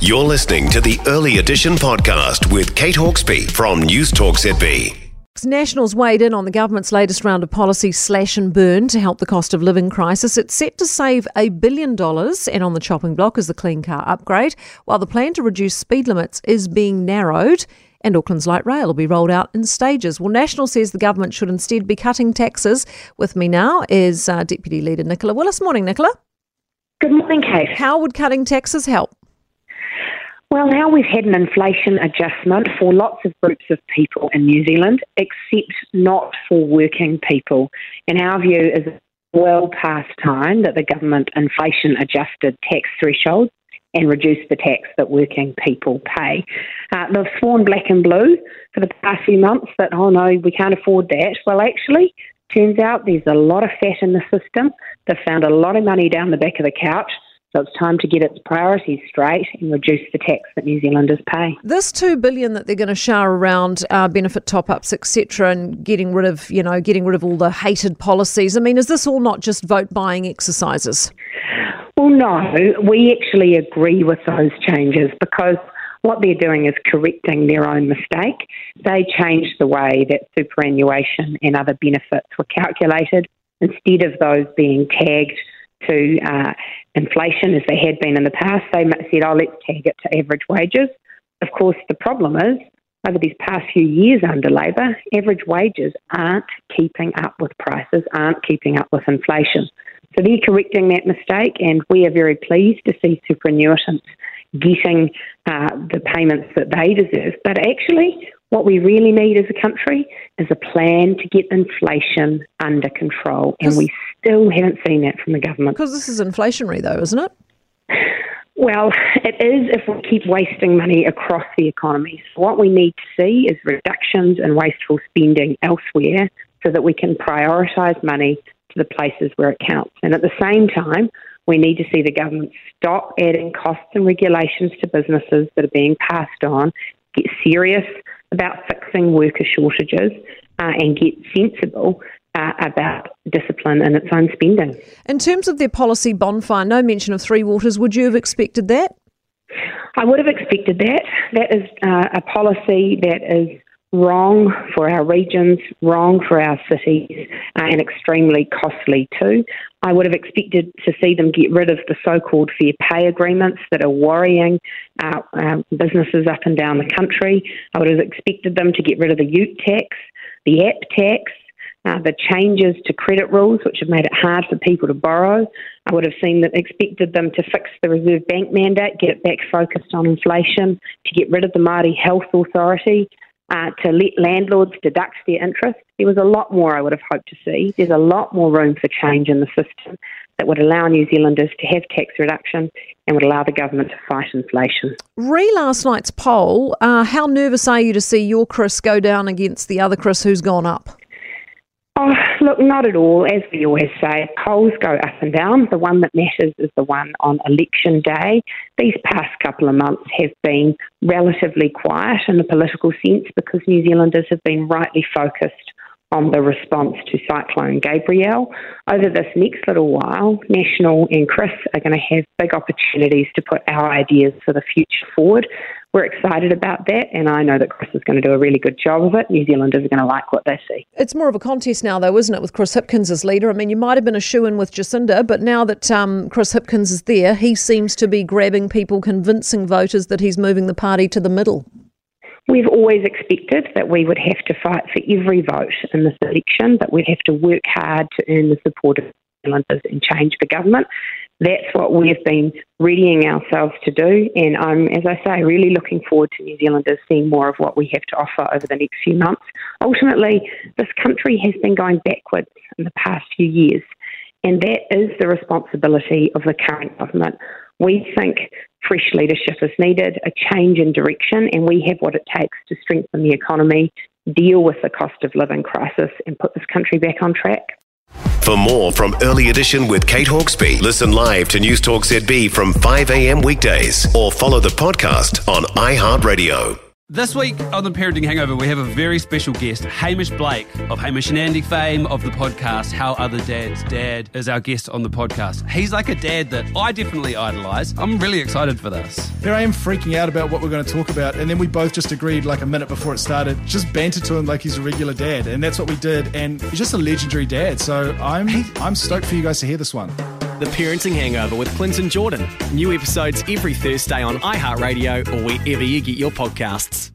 You're listening to the Early Edition podcast with Kate Hawkesby from News Talk ZB. Nationals weighed in on the government's latest round of policy slash and burn to help the cost of living crisis. It's set to save a billion dollars, and on the chopping block is the clean car upgrade, while the plan to reduce speed limits is being narrowed. And Auckland's light rail will be rolled out in stages. Well, National says the government should instead be cutting taxes. With me now is uh, Deputy Leader Nicola Willis. Morning, Nicola. Good morning, Kate. How would cutting taxes help? Well, now we've had an inflation adjustment for lots of groups of people in New Zealand, except not for working people. In our view, is well past time that the government inflation adjusted tax thresholds and reduce the tax that working people pay. Uh, they've sworn black and blue for the past few months that, oh no, we can't afford that. Well, actually, turns out there's a lot of fat in the system. They've found a lot of money down the back of the couch. So it's time to get its priorities straight and reduce the tax that New Zealanders pay. This two billion that they're going to shower around uh, benefit top-ups, etc., and getting rid of, you know, getting rid of all the hated policies. I mean, is this all not just vote buying exercises? Well, no, we actually agree with those changes because what they're doing is correcting their own mistake. They changed the way that superannuation and other benefits were calculated. Instead of those being tagged to uh, inflation as they had been in the past, they said, oh, let's tag it to average wages. Of course, the problem is over these past few years under Labor, average wages aren't keeping up with prices, aren't keeping up with inflation. So they're correcting that mistake, and we are very pleased to see superannuitants getting uh, the payments that they deserve. But actually, what we really need as a country is a plan to get inflation under control, and we still haven't seen that from the government. Because this is inflationary, though, isn't it? Well, it is if we keep wasting money across the economy. So what we need to see is reductions in wasteful spending elsewhere so that we can prioritise money to the places where it counts. And at the same time, we need to see the government stop adding costs and regulations to businesses that are being passed on, get serious about fixing worker shortages, uh, and get sensible uh, about discipline and its own spending. In terms of their policy bonfire, no mention of Three Waters. Would you have expected that? I would have expected that. That is uh, a policy that is wrong for our regions, wrong for our cities, uh, and extremely costly too. I would have expected to see them get rid of the so called fair pay agreements that are worrying uh, uh, businesses up and down the country. I would have expected them to get rid of the ute tax, the app tax. Uh, the changes to credit rules, which have made it hard for people to borrow. I would have seen that, expected them to fix the Reserve Bank mandate, get it back focused on inflation, to get rid of the Māori Health Authority, uh, to let landlords deduct their interest. There was a lot more I would have hoped to see. There's a lot more room for change in the system that would allow New Zealanders to have tax reduction and would allow the government to fight inflation. Re last night's poll, uh, how nervous are you to see your Chris go down against the other Chris who's gone up? Oh, look, not at all. As we always say, polls go up and down. The one that matters is the one on election day. These past couple of months have been relatively quiet in a political sense because New Zealanders have been rightly focused on the response to Cyclone Gabrielle. Over this next little while, National and Chris are going to have big opportunities to put our ideas for the future forward. We're excited about that, and I know that Chris is going to do a really good job of it. New Zealanders are going to like what they see. It's more of a contest now, though, isn't it, with Chris Hipkins as leader? I mean, you might have been a shoe in with Jacinda, but now that um, Chris Hipkins is there, he seems to be grabbing people, convincing voters that he's moving the party to the middle. We've always expected that we would have to fight for every vote in this election, that we'd have to work hard to earn the support of New Zealanders and change the government. That's what we've been readying ourselves to do, and I'm, as I say, really looking forward to New Zealanders seeing more of what we have to offer over the next few months. Ultimately, this country has been going backwards in the past few years, and that is the responsibility of the current government. We think fresh leadership is needed, a change in direction, and we have what it takes to strengthen the economy, deal with the cost of living crisis, and put this country back on track. For more from Early Edition with Kate Hawkesby, listen live to News Talk ZB from 5 a.m. weekdays or follow the podcast on iHeartRadio. This week on the Parenting Hangover, we have a very special guest, Hamish Blake of Hamish and Andy fame of the podcast How Other Dads Dad is our guest on the podcast. He's like a dad that I definitely idolise. I'm really excited for this. Here I am freaking out about what we're going to talk about, and then we both just agreed like a minute before it started, just banter to him like he's a regular dad, and that's what we did. And he's just a legendary dad. So I'm I'm stoked for you guys to hear this one. The Parenting Hangover with Clinton Jordan. New episodes every Thursday on iHeartRadio or wherever you get your podcasts.